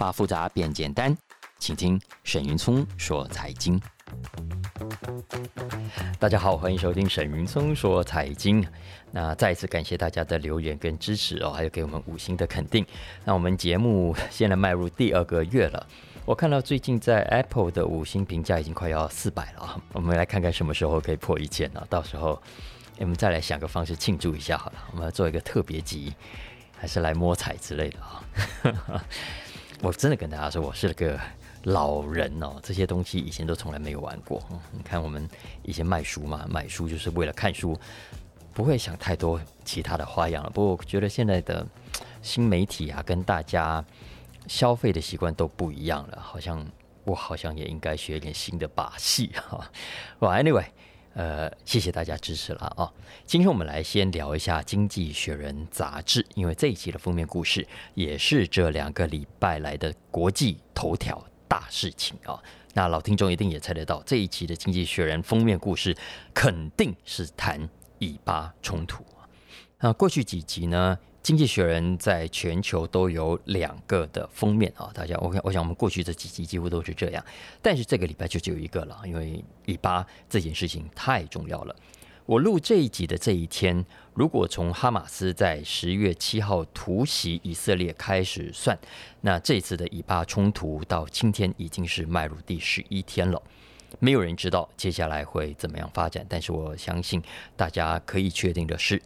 把复杂变简单，请听沈云聪说财经。大家好，欢迎收听沈云聪说财经。那再一次感谢大家的留言跟支持哦，还有给我们五星的肯定。那我们节目现在迈入第二个月了，我看到最近在 Apple 的五星评价已经快要四百了啊，我们来看看什么时候可以破一千呢？到时候我们再来想个方式庆祝一下好了，我们要做一个特别集。还是来摸彩之类的啊！我真的跟大家说，我是个老人哦，这些东西以前都从来没有玩过。你看我们以前卖书嘛，买书就是为了看书，不会想太多其他的花样了。不过我觉得现在的新媒体啊，跟大家消费的习惯都不一样了，好像我好像也应该学一点新的把戏哈。哇 anyway。呃，谢谢大家支持了啊、今天我们来先聊一下《经济学人》杂志，因为这一期的封面故事也是这两个礼拜来的国际头条大事情啊、那老听众一定也猜得到，这一期的《经济学人》封面故事肯定是谈以巴冲突啊。那过去几集呢？经济学人在全球都有两个的封面啊，大家我看我想我们过去这几集几乎都是这样，但是这个礼拜就只有一个了，因为以巴这件事情太重要了。我录这一集的这一天，如果从哈马斯在十月七号突袭以色列开始算，那这次的以巴冲突到今天已经是迈入第十一天了。没有人知道接下来会怎么样发展，但是我相信大家可以确定的是，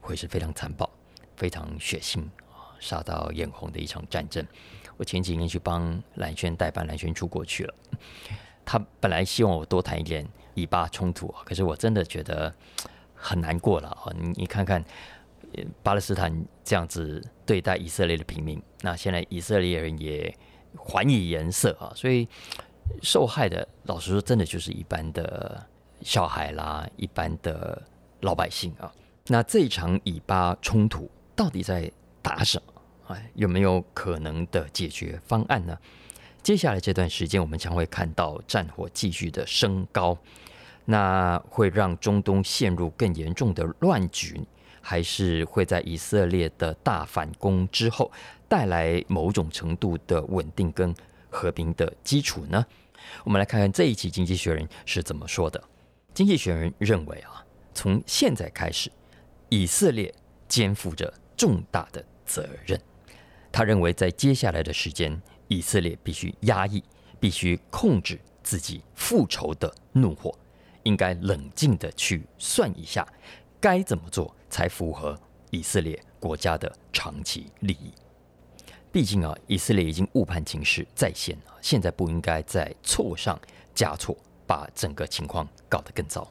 会是非常残暴。非常血腥啊，杀到眼红的一场战争。我前几年去帮蓝轩代办，蓝轩出国去了。他本来希望我多谈一点以巴冲突啊，可是我真的觉得很难过了啊！你你看看，巴勒斯坦这样子对待以色列的平民，那现在以色列人也还以颜色啊，所以受害的，老实说，真的就是一般的小孩啦，一般的老百姓啊。那这一场以巴冲突。到底在打什么？哎，有没有可能的解决方案呢？接下来这段时间，我们将会看到战火继续的升高，那会让中东陷入更严重的乱局，还是会在以色列的大反攻之后带来某种程度的稳定跟和平的基础呢？我们来看看这一期《经济学人》是怎么说的。《经济学人》认为啊，从现在开始，以色列肩负着重大的责任。他认为，在接下来的时间，以色列必须压抑，必须控制自己复仇的怒火，应该冷静地去算一下，该怎么做才符合以色列国家的长期利益。毕竟啊，以色列已经误判情势再现了，现在不应该再错上加错，把整个情况搞得更糟。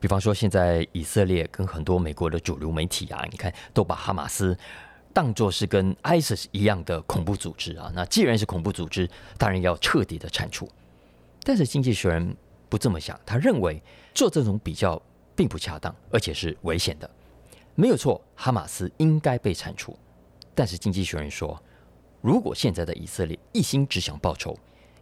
比方说，现在以色列跟很多美国的主流媒体啊，你看都把哈马斯当作是跟 ISIS 一样的恐怖组织啊。那既然是恐怖组织，当然要彻底的铲除。但是经济学人不这么想，他认为做这种比较并不恰当，而且是危险的。没有错，哈马斯应该被铲除。但是经济学人说，如果现在的以色列一心只想报仇，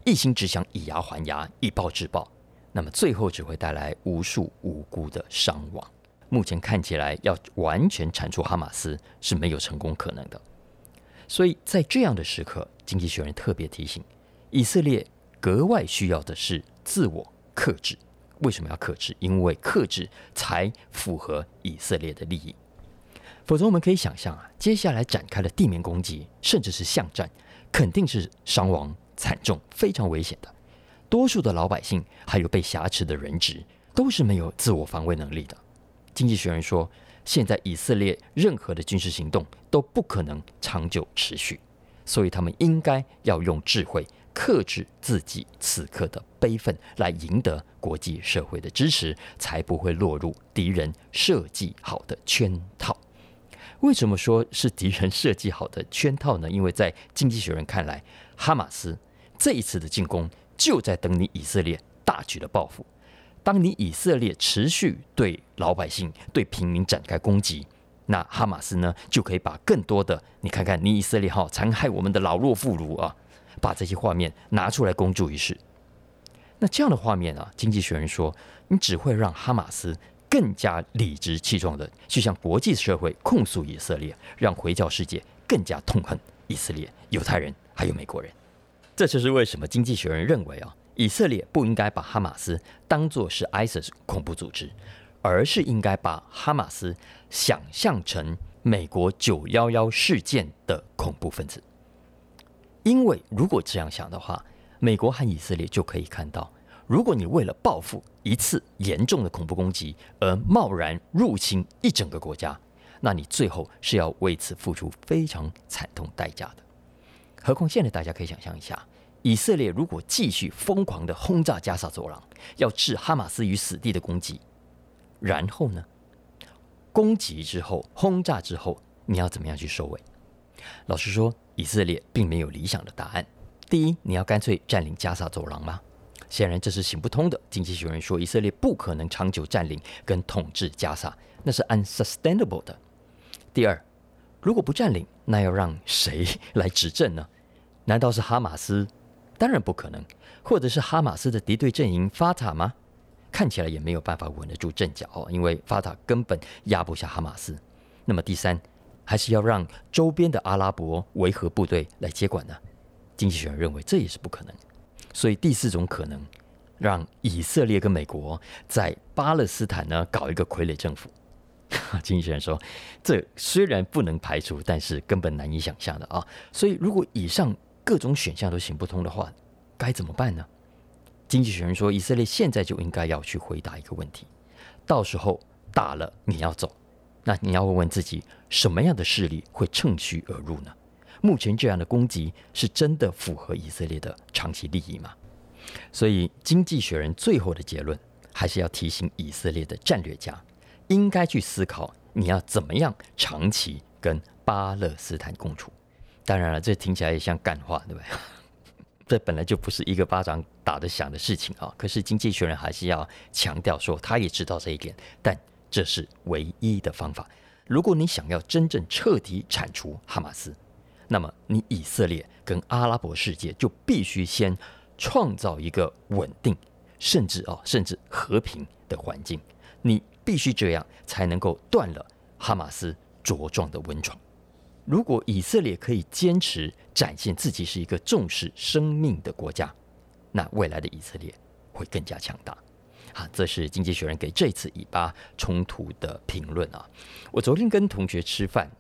一心只想以牙还牙，以暴制暴。那么最后只会带来无数无辜的伤亡。目前看起来，要完全铲除哈马斯是没有成功可能的。所以在这样的时刻，经济学人特别提醒，以色列格外需要的是自我克制。为什么要克制？因为克制才符合以色列的利益。否则，我们可以想象啊，接下来展开的地面攻击，甚至是巷战，肯定是伤亡惨重、非常危险的。多数的老百姓还有被挟持的人质，都是没有自我防卫能力的。经济学人说，现在以色列任何的军事行动都不可能长久持续，所以他们应该要用智慧克制自己此刻的悲愤，来赢得国际社会的支持，才不会落入敌人设计好的圈套。为什么说是敌人设计好的圈套呢？因为在经济学人看来，哈马斯这一次的进攻。就在等你以色列大举的报复。当你以色列持续对老百姓、对平民展开攻击，那哈马斯呢就可以把更多的，你看看你以色列哈残害我们的老弱妇孺啊，把这些画面拿出来公诸于世。那这样的画面啊，经济学人说，你只会让哈马斯更加理直气壮的去向国际社会控诉以色列，让回教世界更加痛恨以色列、犹太人还有美国人。这就是为什么经济学人认为啊，以色列不应该把哈马斯当作是 ISIS 恐怖组织，而是应该把哈马斯想象成美国九幺幺事件的恐怖分子。因为如果这样想的话，美国和以色列就可以看到，如果你为了报复一次严重的恐怖攻击而贸然入侵一整个国家，那你最后是要为此付出非常惨痛代价的。何况现在大家可以想象一下，以色列如果继续疯狂的轰炸加萨走廊，要置哈马斯于死地的攻击，然后呢，攻击之后、轰炸之后，你要怎么样去收尾？老实说，以色列并没有理想的答案。第一，你要干脆占领加萨走廊吗？显然这是行不通的。经济学人说，以色列不可能长久占领跟统治加萨，那是 unsustainable 的。第二，如果不占领，那要让谁 来执政呢？难道是哈马斯？当然不可能。或者是哈马斯的敌对阵营法塔吗？看起来也没有办法稳得住阵脚哦，因为法塔根本压不下哈马斯。那么第三，还是要让周边的阿拉伯维和部队来接管呢？经济学人认为这也是不可能。所以第四种可能，让以色列跟美国在巴勒斯坦呢搞一个傀儡政府。经济学人说，这虽然不能排除，但是根本难以想象的啊！所以，如果以上各种选项都行不通的话，该怎么办呢？经济学人说，以色列现在就应该要去回答一个问题：到时候打了你要走，那你要问问自己，什么样的势力会趁虚而入呢？目前这样的攻击是真的符合以色列的长期利益吗？所以，经济学人最后的结论还是要提醒以色列的战略家。应该去思考，你要怎么样长期跟巴勒斯坦共处。当然了，这听起来也像干话，对不对？这本来就不是一个巴掌打得响的事情啊。可是经济学人还是要强调说，他也知道这一点，但这是唯一的方法。如果你想要真正彻底铲除哈马斯，那么你以色列跟阿拉伯世界就必须先创造一个稳定，甚至啊，甚至和平的环境。你。必须这样才能够断了哈马斯茁壮的温床。如果以色列可以坚持展现自己是一个重视生命的国家，那未来的以色列会更加强大。啊，这是经济学人给这次以巴冲突的评论啊。我昨天跟同学吃饭。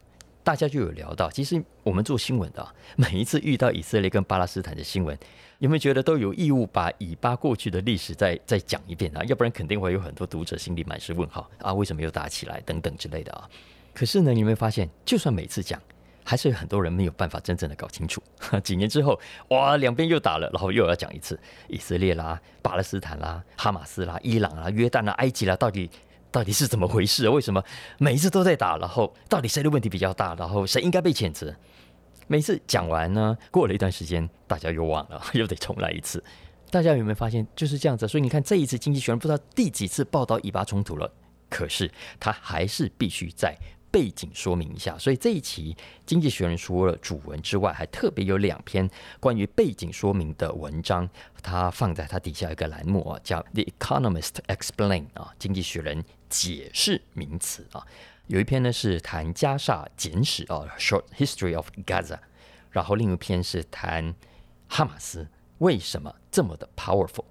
大家就有聊到，其实我们做新闻的，每一次遇到以色列跟巴勒斯坦的新闻，有没有觉得都有义务把以巴过去的历史再再讲一遍啊？要不然肯定会有很多读者心里满是问号啊，为什么又打起来等等之类的啊？可是呢，你有没有发现，就算每次讲，还是有很多人没有办法真正的搞清楚。几年之后，哇，两边又打了，然后又要讲一次以色列啦、巴勒斯坦啦、哈马斯啦、伊朗啦、约旦啦、埃及啦，到底？到底是怎么回事？为什么每一次都在打？然后到底谁的问题比较大？然后谁应该被谴责？每次讲完呢，过了一段时间，大家又忘了，又得重来一次。大家有没有发现就是这样子？所以你看，这一次经济学人不知道第几次报道以巴冲突了，可是他还是必须在。背景说明一下，所以这一期《经济学人》除了主文之外，还特别有两篇关于背景说明的文章，它放在它底下一个栏目啊，叫《The Economist Explain》啊，《经济学人》解释名词啊。有一篇呢是谈加萨简史啊，《Short History of Gaza》，然后另一篇是谈哈马斯为什么这么的 powerful。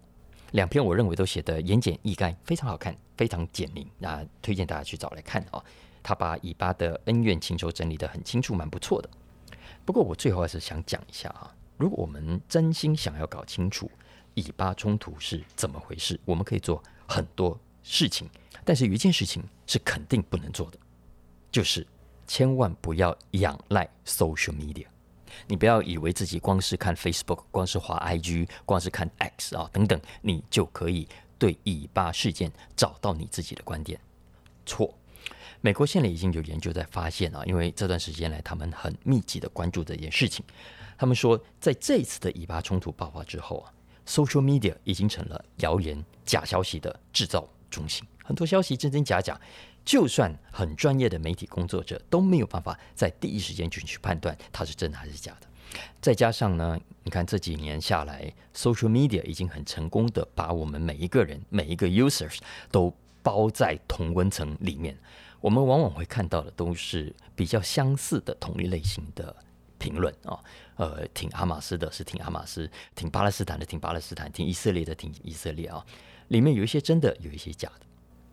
两篇我认为都写得言简意赅，非常好看，非常简明那，推荐大家去找来看啊。他把以巴的恩怨情仇整理得很清楚，蛮不错的。不过我最后还是想讲一下啊，如果我们真心想要搞清楚以巴冲突是怎么回事，我们可以做很多事情，但是有一件事情是肯定不能做的，就是千万不要仰赖 social media。你不要以为自己光是看 Facebook、光是滑 IG、光是看 X 啊等等，你就可以对以巴事件找到你自己的观点，错。美国现在已经有研究在发现啊，因为这段时间来他们很密集的关注这件事情。他们说，在这一次的以巴冲突爆发之后啊，social media 已经成了谣言、假消息的制造中心。很多消息真真假假，就算很专业的媒体工作者都没有办法在第一时间就去判断它是真的还是假的。再加上呢，你看这几年下来，social media 已经很成功的把我们每一个人、每一个 users 都包在同温层里面。我们往往会看到的都是比较相似的同一类型的评论啊，呃，挺阿马斯的是挺阿马斯，挺巴勒斯坦的挺巴勒斯坦，挺以色列的挺以色列啊。里面有一些真的，有一些假的。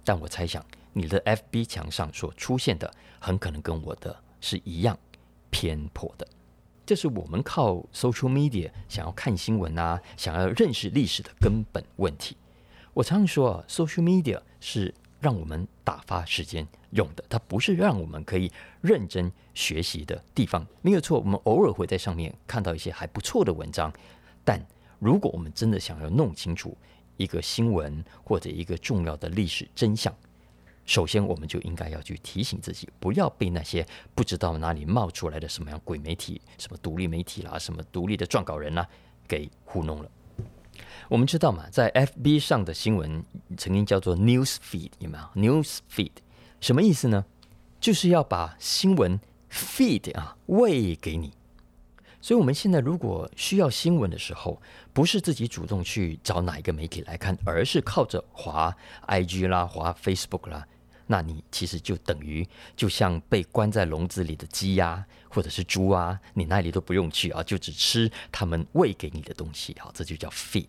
但我猜想，你的 FB 墙上所出现的，很可能跟我的是一样偏颇的。这是我们靠 social media 想要看新闻啊，想要认识历史的根本问题。我常常说啊，social media 是让我们打发时间用的，它不是让我们可以认真学习的地方。没有错，我们偶尔会在上面看到一些还不错的文章，但如果我们真的想要弄清楚一个新闻或者一个重要的历史真相，首先，我们就应该要去提醒自己，不要被那些不知道哪里冒出来的什么样鬼媒体、什么独立媒体啦、什么独立的撰稿人啦，给糊弄了。我们知道嘛，在 FB 上的新闻曾经叫做 News Feed，有没有？News Feed 什么意思呢？就是要把新闻 feed 啊喂给你。所以，我们现在如果需要新闻的时候，不是自己主动去找哪一个媒体来看，而是靠着滑 IG 啦、滑 Facebook 啦。那你其实就等于就像被关在笼子里的鸡呀，或者是猪啊，你那里都不用去啊，就只吃他们喂给你的东西啊，这就叫 feed。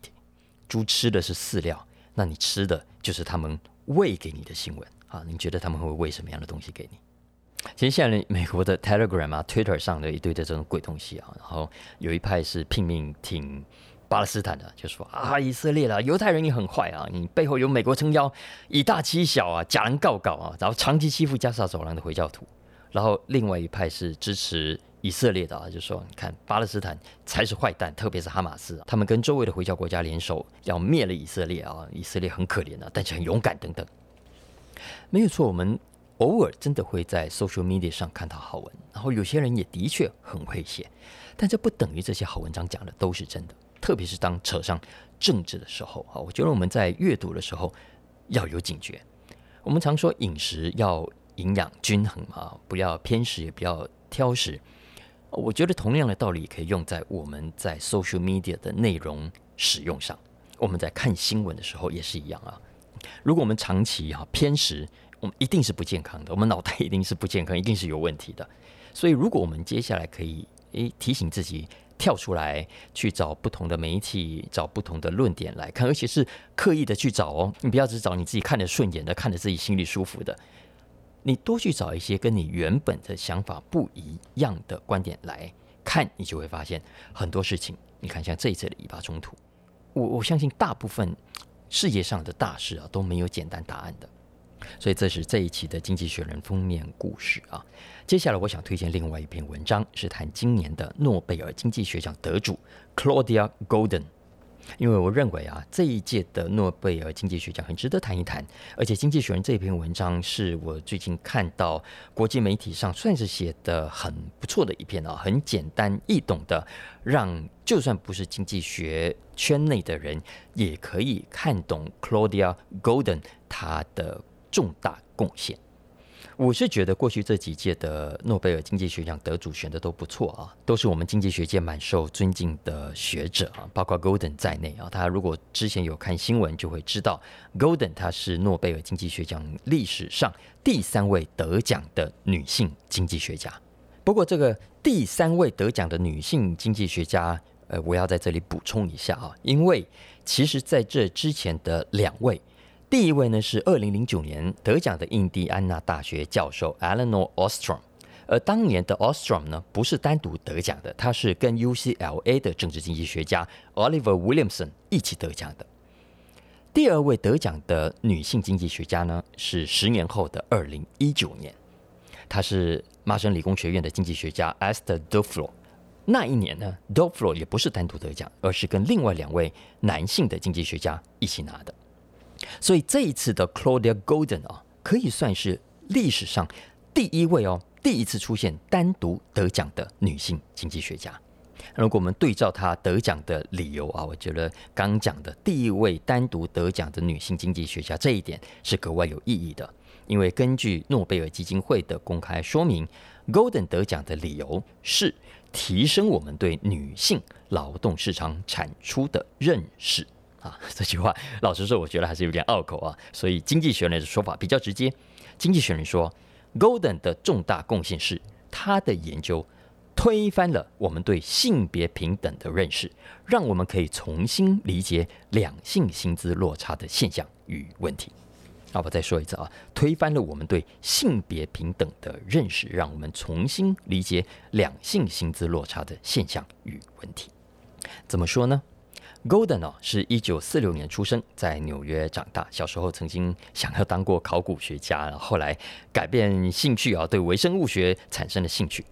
猪吃的是饲料，那你吃的就是他们喂给你的新闻啊。你觉得他们会喂什么样的东西给你？其实现在美国的 Telegram 啊、Twitter 上的一堆的这种鬼东西啊，然后有一派是拼命挺。巴勒斯坦的就说啊，以色列啦，犹太人也很坏啊，你背后有美国撑腰，以大欺小啊，假人告告啊，然后长期欺负加沙走廊的回教徒。然后另外一派是支持以色列的啊，就说你看巴勒斯坦才是坏蛋，特别是哈马斯，他们跟周围的回教国家联手要灭了以色列啊，以色列很可怜啊，但是很勇敢等等。没有错，我们偶尔真的会在 social media 上看到好文，然后有些人也的确很会写，但这不等于这些好文章讲的都是真的。特别是当扯上政治的时候，哈，我觉得我们在阅读的时候要有警觉。我们常说饮食要营养均衡啊，不要偏食，也不要挑食。我觉得同样的道理可以用在我们在 social media 的内容使用上。我们在看新闻的时候也是一样啊。如果我们长期哈偏食，我们一定是不健康的，我们脑袋一定是不健康，一定是有问题的。所以，如果我们接下来可以诶提醒自己。跳出来去找不同的媒体，找不同的论点来看，而且是刻意的去找哦。你不要只找你自己看得顺眼的，看得自己心里舒服的。你多去找一些跟你原本的想法不一样的观点来看，你就会发现很多事情。你看，像这一次的以巴冲突，我我相信大部分世界上的大事啊都没有简单答案的。所以这是这一期的《经济学人》封面故事啊。接下来我想推荐另外一篇文章，是谈今年的诺贝尔经济学奖得主 Claudia Golden。因为我认为啊，这一届的诺贝尔经济学奖很值得谈一谈。而且《经济学人》这篇文章是我最近看到国际媒体上算是写得很不错的一篇啊，很简单易懂的，让就算不是经济学圈内的人也可以看懂 Claudia Golden 他的。重大贡献，我是觉得过去这几届的诺贝尔经济学奖得主选的都不错啊，都是我们经济学界蛮受尊敬的学者啊，包括 Golden 在内啊。他如果之前有看新闻，就会知道 Golden 他是诺贝尔经济学奖历史上第三位得奖的女性经济学家。不过，这个第三位得奖的女性经济学家，呃，我要在这里补充一下啊，因为其实在这之前的两位。第一位呢是二零零九年得奖的印第安纳大学教授 Eleanor Ostrom，而当年的 Ostrom 呢不是单独得奖的，他是跟 UCLA 的政治经济学家 Oliver Williamson 一起得奖的。第二位得奖的女性经济学家呢是十年后的二零一九年，她是麻省理工学院的经济学家 Esther Duflo。那一年呢，Duflo 也不是单独得奖，而是跟另外两位男性的经济学家一起拿的。所以这一次的 Claudia Golden 啊，可以算是历史上第一位哦，第一次出现单独得奖的女性经济学家。如果我们对照她得奖的理由啊，我觉得刚讲的第一位单独得奖的女性经济学家这一点是格外有意义的，因为根据诺贝尔基金会的公开说明，Golden 得奖的理由是提升我们对女性劳动市场产出的认识。啊，这句话老实说，我觉得还是有点拗口啊。所以，经济学人的说法比较直接。经济学人说，Golden 的重大贡献是他的研究推翻了我们对性别平等的认识，让我们可以重新理解两性薪资落差的现象与问题。好，我再说一次啊，推翻了我们对性别平等的认识，让我们重新理解两性薪资落差的现象与问题。怎么说呢？Golden 哦，是一九四六年出生在纽约长大。小时候曾经想要当过考古学家，后来改变兴趣啊，对微生物学产生了兴趣。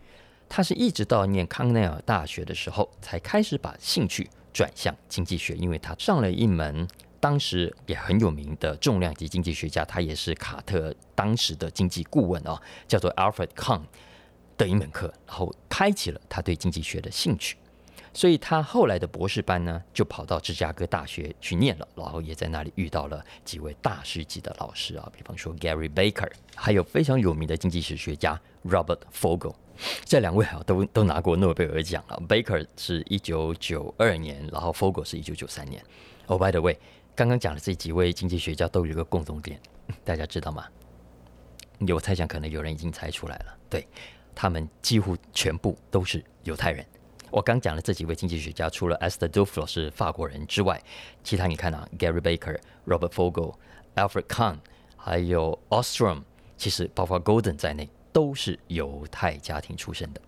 他是一直到念康奈尔大学的时候，才开始把兴趣转向经济学，因为他上了一门。当时也很有名的重量级经济学家，他也是卡特当时的经济顾问哦，叫做 Alfred Kahn 的一门课，然后开启了他对经济学的兴趣。所以他后来的博士班呢，就跑到芝加哥大学去念了，然后也在那里遇到了几位大师级的老师啊，比方说 Gary Baker，还有非常有名的经济史学家 Robert Fogel。这两位啊，都都拿过诺贝尔奖了。Baker 是一九九二年，然后 Fogel 是一九九三年。Oh by the way。刚刚讲的这几位经济学家都有一个共同点，大家知道吗？有猜想，可能有人已经猜出来了。对，他们几乎全部都是犹太人。我刚讲的这几位经济学家，除了 Esther Duflo 是法国人之外，其他你看啊，Gary Baker、Robert Fogel、Alfred Kahn，还有 Ostrom，其实包括 Golden 在内，都是犹太家庭出身的。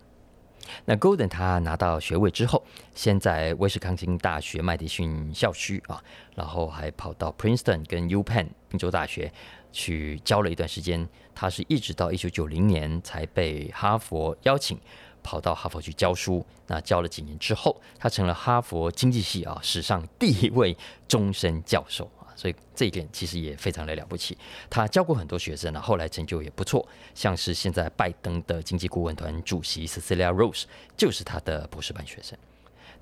那 Golden 他拿到学位之后，先在威斯康星大学麦迪逊校区啊，然后还跑到 Princeton 跟 UPenn 宾州大学去教了一段时间。他是一直到一九九零年才被哈佛邀请跑到哈佛去教书。那教了几年之后，他成了哈佛经济系啊史上第一位终身教授啊。所以这一点其实也非常的了不起。他教过很多学生呢，后来成就也不错。像是现在拜登的经济顾问团主席 Cecilia Rose 就是他的博士班学生。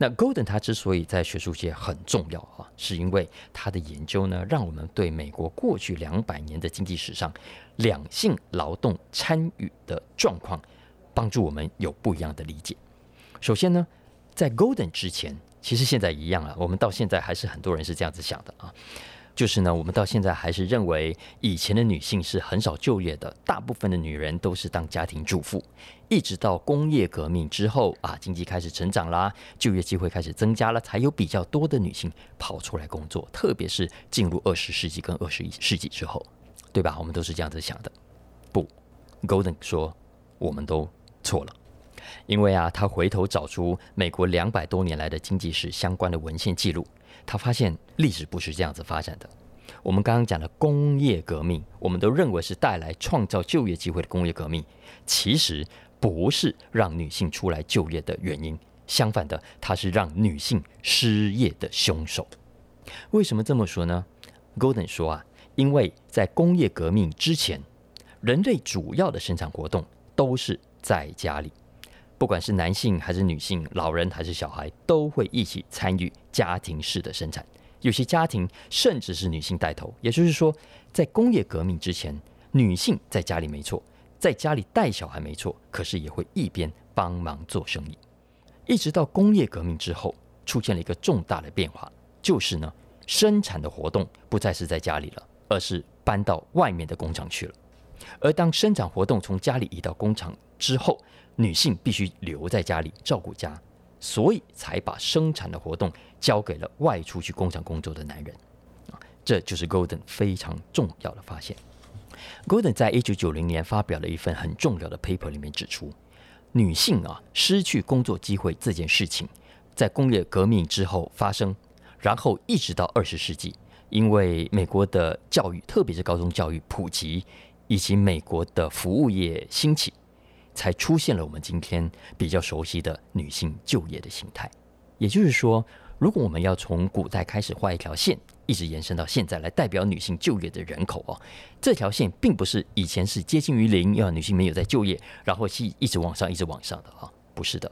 那 Golden 他之所以在学术界很重要啊，是因为他的研究呢，让我们对美国过去两百年的经济史上两性劳动参与的状况，帮助我们有不一样的理解。首先呢，在 Golden 之前，其实现在一样啊，我们到现在还是很多人是这样子想的啊。就是呢，我们到现在还是认为以前的女性是很少就业的，大部分的女人都是当家庭主妇。一直到工业革命之后啊，经济开始成长啦，就业机会开始增加了，才有比较多的女性跑出来工作。特别是进入二十世纪跟二十一世纪之后，对吧？我们都是这样子想的。不，Golden 说我们都错了，因为啊，他回头找出美国两百多年来的经济史相关的文献记录。他发现历史不是这样子发展的。我们刚刚讲的工业革命，我们都认为是带来创造就业机会的工业革命，其实不是让女性出来就业的原因。相反的，它是让女性失业的凶手。为什么这么说呢？Golden 说啊，因为在工业革命之前，人类主要的生产活动都是在家里。不管是男性还是女性，老人还是小孩，都会一起参与家庭式的生产。有些家庭甚至是女性带头。也就是说，在工业革命之前，女性在家里没错，在家里带小孩没错，可是也会一边帮忙做生意。一直到工业革命之后，出现了一个重大的变化，就是呢，生产的活动不再是在家里了，而是搬到外面的工厂去了。而当生产活动从家里移到工厂之后，女性必须留在家里照顾家，所以才把生产的活动交给了外出去工厂工作的男人。啊，这就是 Golden 非常重要的发现。Golden 在一九九零年发表了一份很重要的 paper，里面指出，女性啊失去工作机会这件事情，在工业革命之后发生，然后一直到二十世纪，因为美国的教育，特别是高中教育普及，以及美国的服务业兴起。才出现了我们今天比较熟悉的女性就业的形态。也就是说，如果我们要从古代开始画一条线，一直延伸到现在来代表女性就业的人口哦，这条线并不是以前是接近于零，要女性没有在就业，然后是一直往上，一直往上的啊，不是的。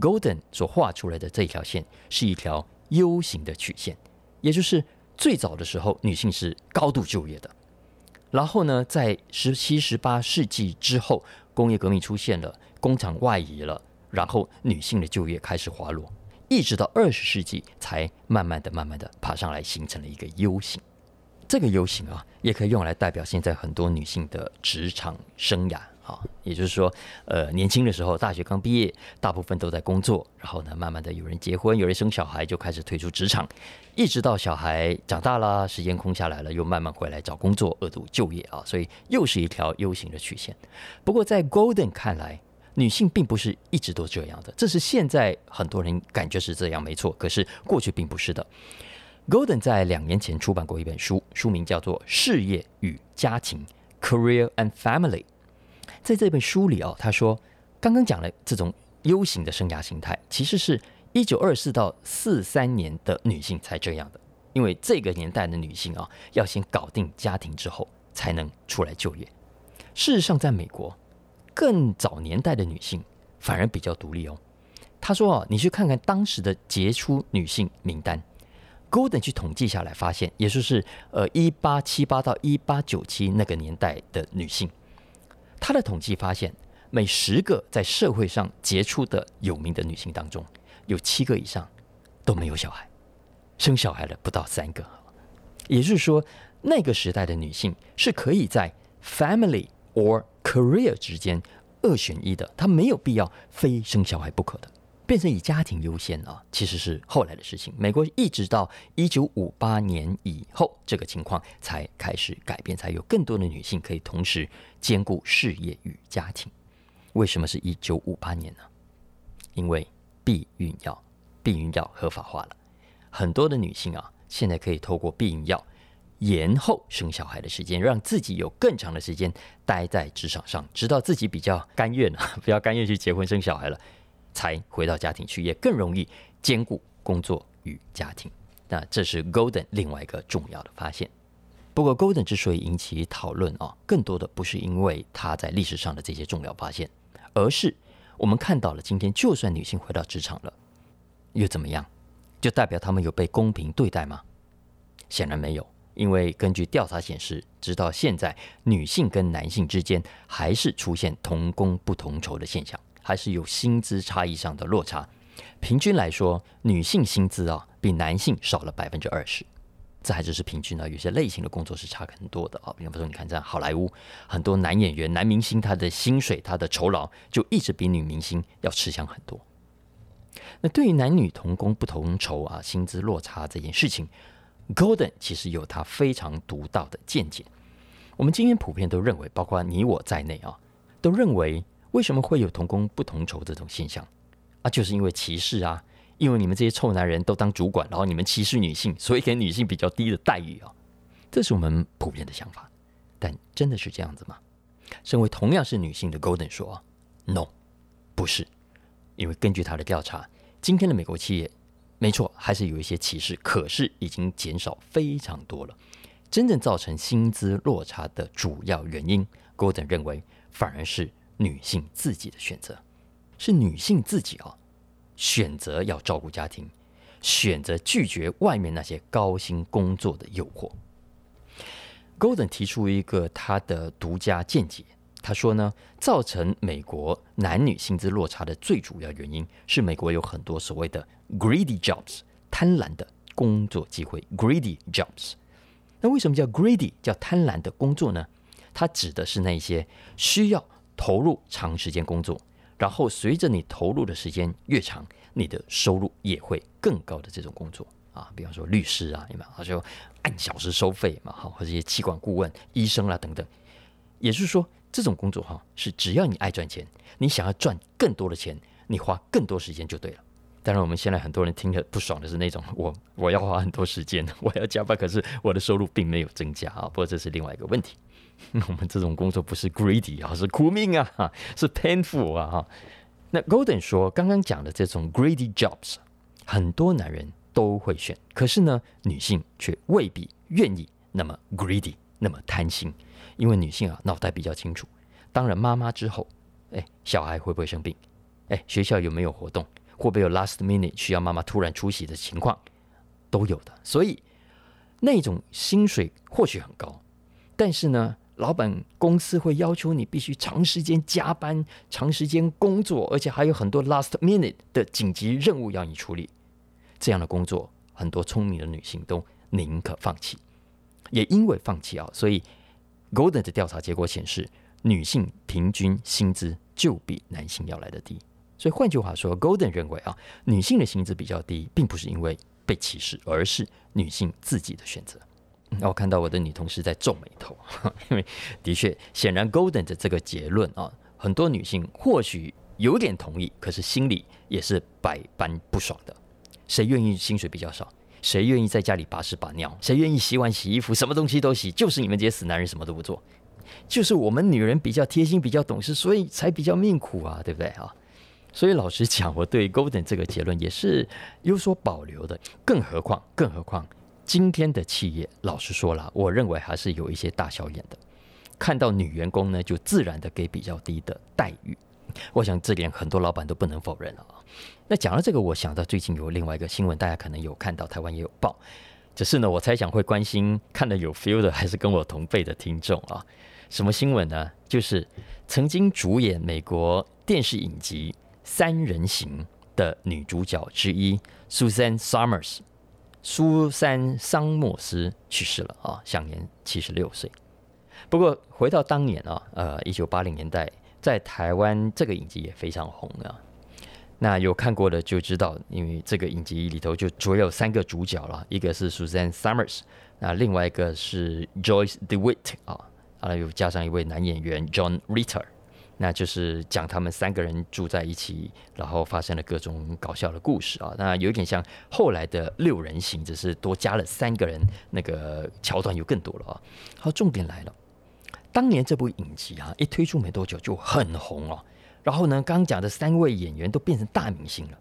Golden 所画出来的这条线是一条 U 型的曲线，也就是最早的时候女性是高度就业的，然后呢，在十七、十八世纪之后。工业革命出现了，工厂外移了，然后女性的就业开始滑落，一直到二十世纪才慢慢的、慢慢的爬上来，形成了一个 U 型。这个 U 型啊，也可以用来代表现在很多女性的职场生涯啊，也就是说，呃，年轻的时候，大学刚毕业，大部分都在工作，然后呢，慢慢的有人结婚，有人生小孩，就开始退出职场，一直到小孩长大了，时间空下来了，又慢慢回来找工作，二度就业啊，所以又是一条 U 型的曲线。不过在 Golden 看来，女性并不是一直都这样的，这是现在很多人感觉是这样，没错，可是过去并不是的。Golden 在两年前出版过一本书，书名叫做《事业与家庭》（Career and Family）。在这本书里哦，他说，刚刚讲了这种 U 型的生涯形态，其实是一九二四到四三年的女性才这样的，因为这个年代的女性啊，要先搞定家庭之后，才能出来就业。事实上，在美国更早年代的女性反而比较独立哦。他说啊，你去看看当时的杰出女性名单。Golden 去统计下来，发现也就是呃一八七八到一八九七那个年代的女性，他的统计发现，每十个在社会上杰出的有名的女性当中，有七个以上都没有小孩，生小孩的不到三个。也就是说，那个时代的女性是可以在 family or career 之间二选一的，她没有必要非生小孩不可的。变成以家庭优先啊，其实是后来的事情。美国一直到一九五八年以后，这个情况才开始改变，才有更多的女性可以同时兼顾事业与家庭。为什么是一九五八年呢？因为避孕药，避孕药合法化了，很多的女性啊，现在可以透过避孕药延后生小孩的时间，让自己有更长的时间待在职场上，直到自己比较甘愿啊，比较甘愿去结婚生小孩了。才回到家庭去，也更容易兼顾工作与家庭。那这是 Golden 另外一个重要的发现。不过，Golden 之所以引起讨论啊，更多的不是因为他在历史上的这些重要发现，而是我们看到了今天，就算女性回到职场了，又怎么样？就代表她们有被公平对待吗？显然没有，因为根据调查显示，直到现在，女性跟男性之间还是出现同工不同酬的现象。还是有薪资差异上的落差。平均来说，女性薪资啊比男性少了百分之二十。这还只是平均呢，有些类型的工作是差很多的啊。比方说，你看在好莱坞，很多男演员、男明星，他的薪水、他的酬劳就一直比女明星要吃香很多。那对于男女同工不同酬啊，薪资落差这件事情，Golden 其实有他非常独到的见解。我们今天普遍都认为，包括你我在内啊，都认为。为什么会有同工不同酬这种现象啊？就是因为歧视啊！因为你们这些臭男人都当主管，然后你们歧视女性，所以给女性比较低的待遇啊！这是我们普遍的想法，但真的是这样子吗？身为同样是女性的 Golden 说：“No，不是。因为根据他的调查，今天的美国企业，没错，还是有一些歧视，可是已经减少非常多了。真正造成薪资落差的主要原因，Golden 认为反而是。”女性自己的选择，是女性自己啊，选择要照顾家庭，选择拒绝外面那些高薪工作的诱惑。Golden 提出一个他的独家见解，他说呢，造成美国男女薪资落差的最主要原因是美国有很多所谓的 greedy jobs，贪婪的工作机会，greedy jobs。那为什么叫 greedy，叫贪婪的工作呢？它指的是那些需要。投入长时间工作，然后随着你投入的时间越长，你的收入也会更高的这种工作啊，比方说律师啊，有没有？他就按小时收费嘛，好，或者一些气管顾问、医生啦等等。也就是说，这种工作哈，是只要你爱赚钱，你想要赚更多的钱，你花更多时间就对了。当然，我们现在很多人听着不爽的是那种，我我要花很多时间，我要加班，可是我的收入并没有增加啊。不过这是另外一个问题。我们这种工作不是 greedy 啊，是苦命啊，是 painful 啊哈。那 Golden 说，刚刚讲的这种 greedy jobs，很多男人都会选，可是呢，女性却未必愿意那么 greedy，那么贪心，因为女性啊脑袋比较清楚。当然，妈妈之后，哎，小孩会不会生病？哎，学校有没有活动？会不会有 last minute 需要妈妈突然出席的情况？都有的。所以那种薪水或许很高，但是呢，老板公司会要求你必须长时间加班、长时间工作，而且还有很多 last minute 的紧急任务要你处理。这样的工作，很多聪明的女性都宁可放弃。也因为放弃啊，所以 Golden 的调查结果显示，女性平均薪资就比男性要来得低。所以换句话说，Golden 认为啊，女性的薪资比较低，并不是因为被歧视，而是女性自己的选择。那我看到我的女同事在皱眉头，因为的确，显然 Golden 的这个结论啊，很多女性或许有点同意，可是心里也是百般不爽的。谁愿意薪水比较少？谁愿意在家里把屎把尿？谁愿意洗碗洗衣服？什么东西都洗？就是你们这些死男人什么都不做。就是我们女人比较贴心，比较懂事，所以才比较命苦啊，对不对啊？所以老实讲，我对 Golden 这个结论也是有所保留的。更何况，更何况，今天的企业，老实说了，我认为还是有一些大小眼的。看到女员工呢，就自然的给比较低的待遇。我想这点很多老板都不能否认了啊。那讲到这个，我想到最近有另外一个新闻，大家可能有看到，台湾也有报。只是呢，我猜想会关心看得有 feel 的，还是跟我同辈的听众啊。什么新闻呢？就是曾经主演美国电视影集。三人行的女主角之一，Suzanne Somers，苏珊·桑莫斯去世了啊，享年七十六岁。不过回到当年啊，呃，一九八零年代，在台湾这个影集也非常红啊。那有看过的就知道，因为这个影集里头就主要有三个主角了，一个是 Suzanne Somers，那另外一个是 Joyce DeWitt 啊，啊，又加上一位男演员 John Ritter。那就是讲他们三个人住在一起，然后发生了各种搞笑的故事啊。那有点像后来的六人行，只是多加了三个人，那个桥段又更多了啊。好，重点来了，当年这部影集啊一推出没多久就很红哦。然后呢，刚讲的三位演员都变成大明星了。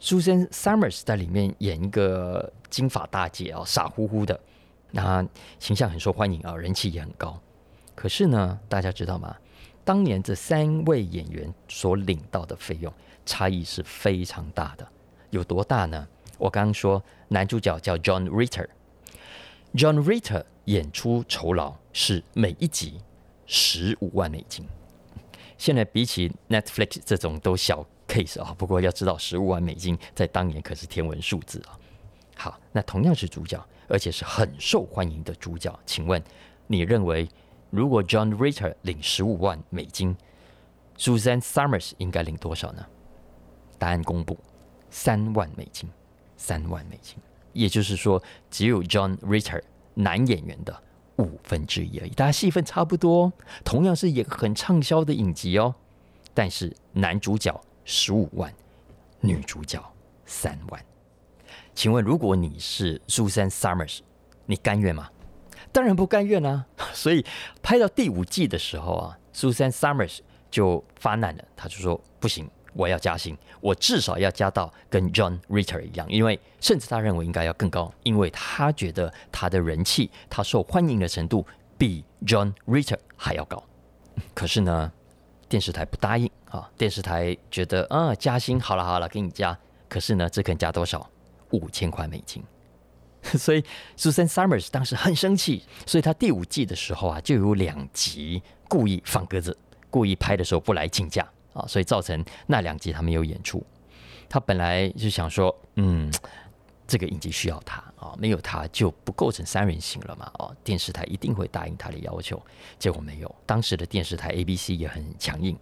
Susan Summers 在里面演一个金发大姐啊，傻乎乎的，那形象很受欢迎啊，人气也很高。可是呢，大家知道吗？当年这三位演员所领到的费用差异是非常大的，有多大呢？我刚刚说男主角叫 John Ritter，John Ritter 演出酬劳是每一集十五万美金。现在比起 Netflix 这种都小 case 啊，不过要知道十五万美金在当年可是天文数字啊。好，那同样是主角，而且是很受欢迎的主角，请问你认为？如果 John Ritter 领十五万美金，Susan Summers 应该领多少呢？答案公布，三万美金，三万美金。也就是说，只有 John Ritter 男演员的五分之一而已。大家戏份差不多，同样是演很畅销的影集哦。但是男主角十五万，女主角三万。请问，如果你是 Susan Summers，你甘愿吗？当然不甘愿啊！所以拍到第五季的时候啊，Susan Summers 就发难了，他就说：“不行，我要加薪，我至少要加到跟 John Ritter 一样，因为甚至他认为应该要更高，因为他觉得他的人气，他受欢迎的程度比 John Ritter 还要高。可是呢，电视台不答应啊！电视台觉得啊，加薪好了好了，给你加。可是呢，这肯加多少？五千块美金。” 所以 Susan Summers 当时很生气，所以他第五季的时候啊，就有两集故意放鸽子，故意拍的时候不来请假啊，所以造成那两集他没有演出。他本来就想说，嗯，这个影集需要他啊，没有他就不构成三人行了嘛，哦，电视台一定会答应他的要求。结果没有，当时的电视台 ABC 也很强硬，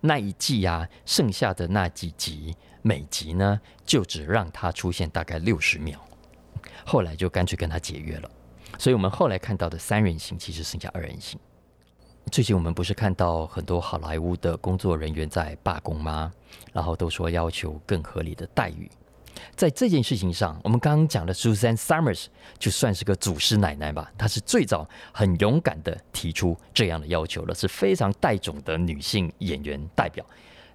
那一季啊，剩下的那几集，每集呢就只让他出现大概六十秒。后来就干脆跟他解约了，所以我们后来看到的三人行其实剩下二人行。最近我们不是看到很多好莱坞的工作人员在罢工吗？然后都说要求更合理的待遇。在这件事情上，我们刚刚讲的 Susan Summers 就算是个祖师奶奶吧，她是最早很勇敢的提出这样的要求了，是非常带种的女性演员代表。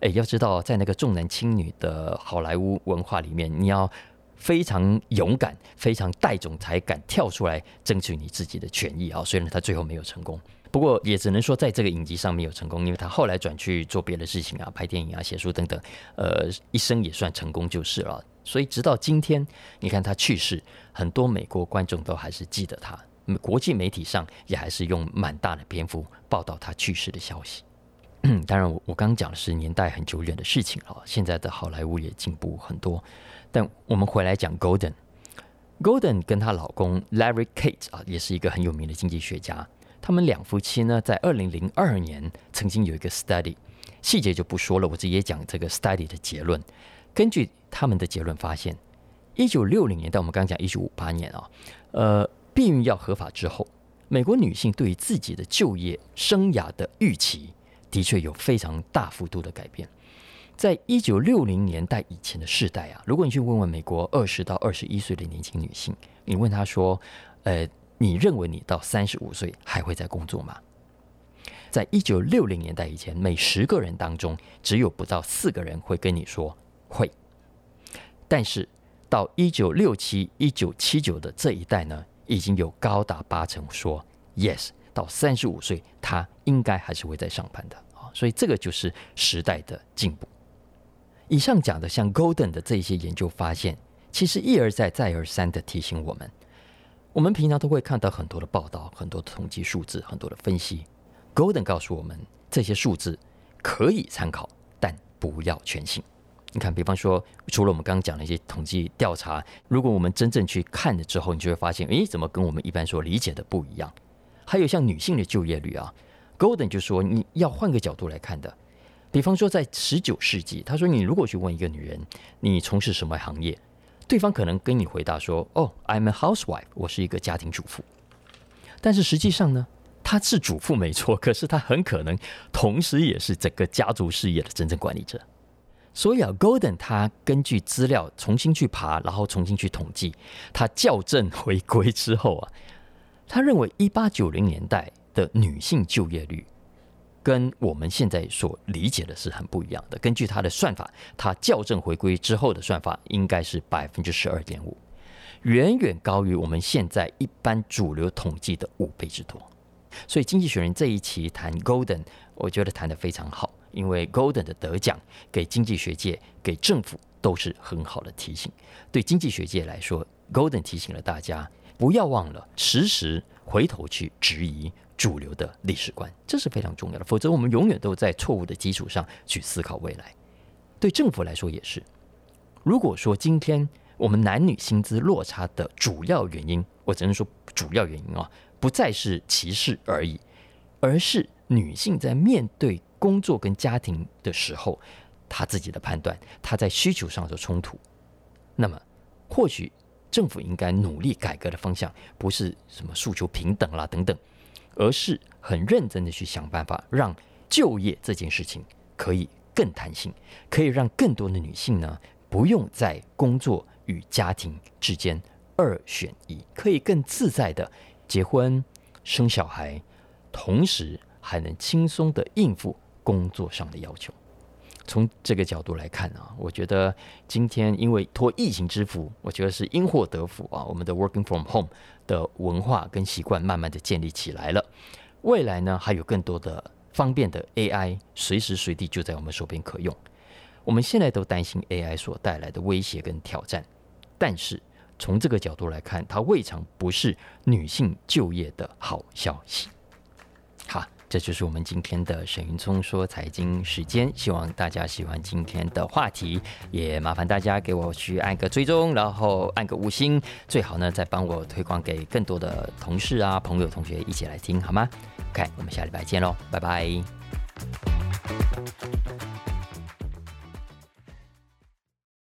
诶，要知道在那个重男轻女的好莱坞文化里面，你要。非常勇敢，非常带种才敢跳出来争取你自己的权益啊！虽然他最后没有成功，不过也只能说在这个影集上没有成功，因为他后来转去做别的事情啊，拍电影啊、写书等等，呃，一生也算成功就是了。所以直到今天，你看他去世，很多美国观众都还是记得他，国际媒体上也还是用蛮大的篇幅报道他去世的消息。当然我，我我刚讲的是年代很久远的事情了，现在的好莱坞也进步很多。但我们回来讲 Golden，Golden 跟她老公 Larry Kate 啊，也是一个很有名的经济学家。他们两夫妻呢，在二零零二年曾经有一个 study，细节就不说了，我直接讲这个 study 的结论。根据他们的结论发现，一九六零年代，我们刚刚讲一九五八年啊，呃，避孕药合法之后，美国女性对于自己的就业生涯的预期，的确有非常大幅度的改变。在一九六零年代以前的世代啊，如果你去问问美国二十到二十一岁的年轻女性，你问她说：“呃，你认为你到三十五岁还会再工作吗？”在一九六零年代以前，每十个人当中只有不到四个人会跟你说会。但是到一九六七、一九七九的这一代呢，已经有高达八成说 yes，到三十五岁他应该还是会在上班的啊，所以这个就是时代的进步。以上讲的像 Golden 的这些研究发现，其实一而再、再而三的提醒我们，我们平常都会看到很多的报道、很多的统计数字、很多的分析。Golden 告诉我们，这些数字可以参考，但不要全信。你看，比方说，除了我们刚刚讲的一些统计调查，如果我们真正去看了之后，你就会发现，诶，怎么跟我们一般所理解的不一样？还有像女性的就业率啊，Golden 就说你要换个角度来看的。比方说，在十九世纪，他说你如果去问一个女人，你从事什么行业，对方可能跟你回答说，哦，I'm a housewife，我是一个家庭主妇。但是实际上呢，她是主妇没错，可是她很可能同时也是整个家族事业的真正管理者。所以啊，Golden 他根据资料重新去爬，然后重新去统计，他校正回归之后啊，他认为一八九零年代的女性就业率跟我们现在所理解的是很不一样的。根据他的算法，他校正回归之后的算法应该是百分之十二点五，远远高于我们现在一般主流统计的五倍之多。所以《经济学人》这一期谈 Golden，我觉得谈得非常好。因为 Golden 的得奖，给经济学界、给政府都是很好的提醒。对经济学界来说，Golden 提醒了大家，不要忘了时时回头去质疑主流的历史观，这是非常重要的。否则，我们永远都在错误的基础上去思考未来。对政府来说也是。如果说今天我们男女薪资落差的主要原因，我只能说主要原因啊，不再是歧视而已，而是女性在面对工作跟家庭的时候，她自己的判断，她在需求上的冲突，那么或许政府应该努力改革的方向，不是什么诉求平等啦等等，而是很认真的去想办法，让就业这件事情可以更弹性，可以让更多的女性呢，不用在工作与家庭之间二选一，可以更自在的结婚生小孩，同时还能轻松的应付。工作上的要求，从这个角度来看啊，我觉得今天因为托疫情之福，我觉得是因祸得福啊。我们的 working from home 的文化跟习惯慢慢的建立起来了。未来呢，还有更多的方便的 AI，随时随地就在我们手边可用。我们现在都担心 AI 所带来的威胁跟挑战，但是从这个角度来看，它未尝不是女性就业的好消息。好。这就是我们今天的沈云聪说财经时间，希望大家喜欢今天的话题，也麻烦大家给我去按个追踪，然后按个五星，最好呢再帮我推广给更多的同事啊、朋友、同学一起来听，好吗？OK，我们下礼拜见喽，拜拜。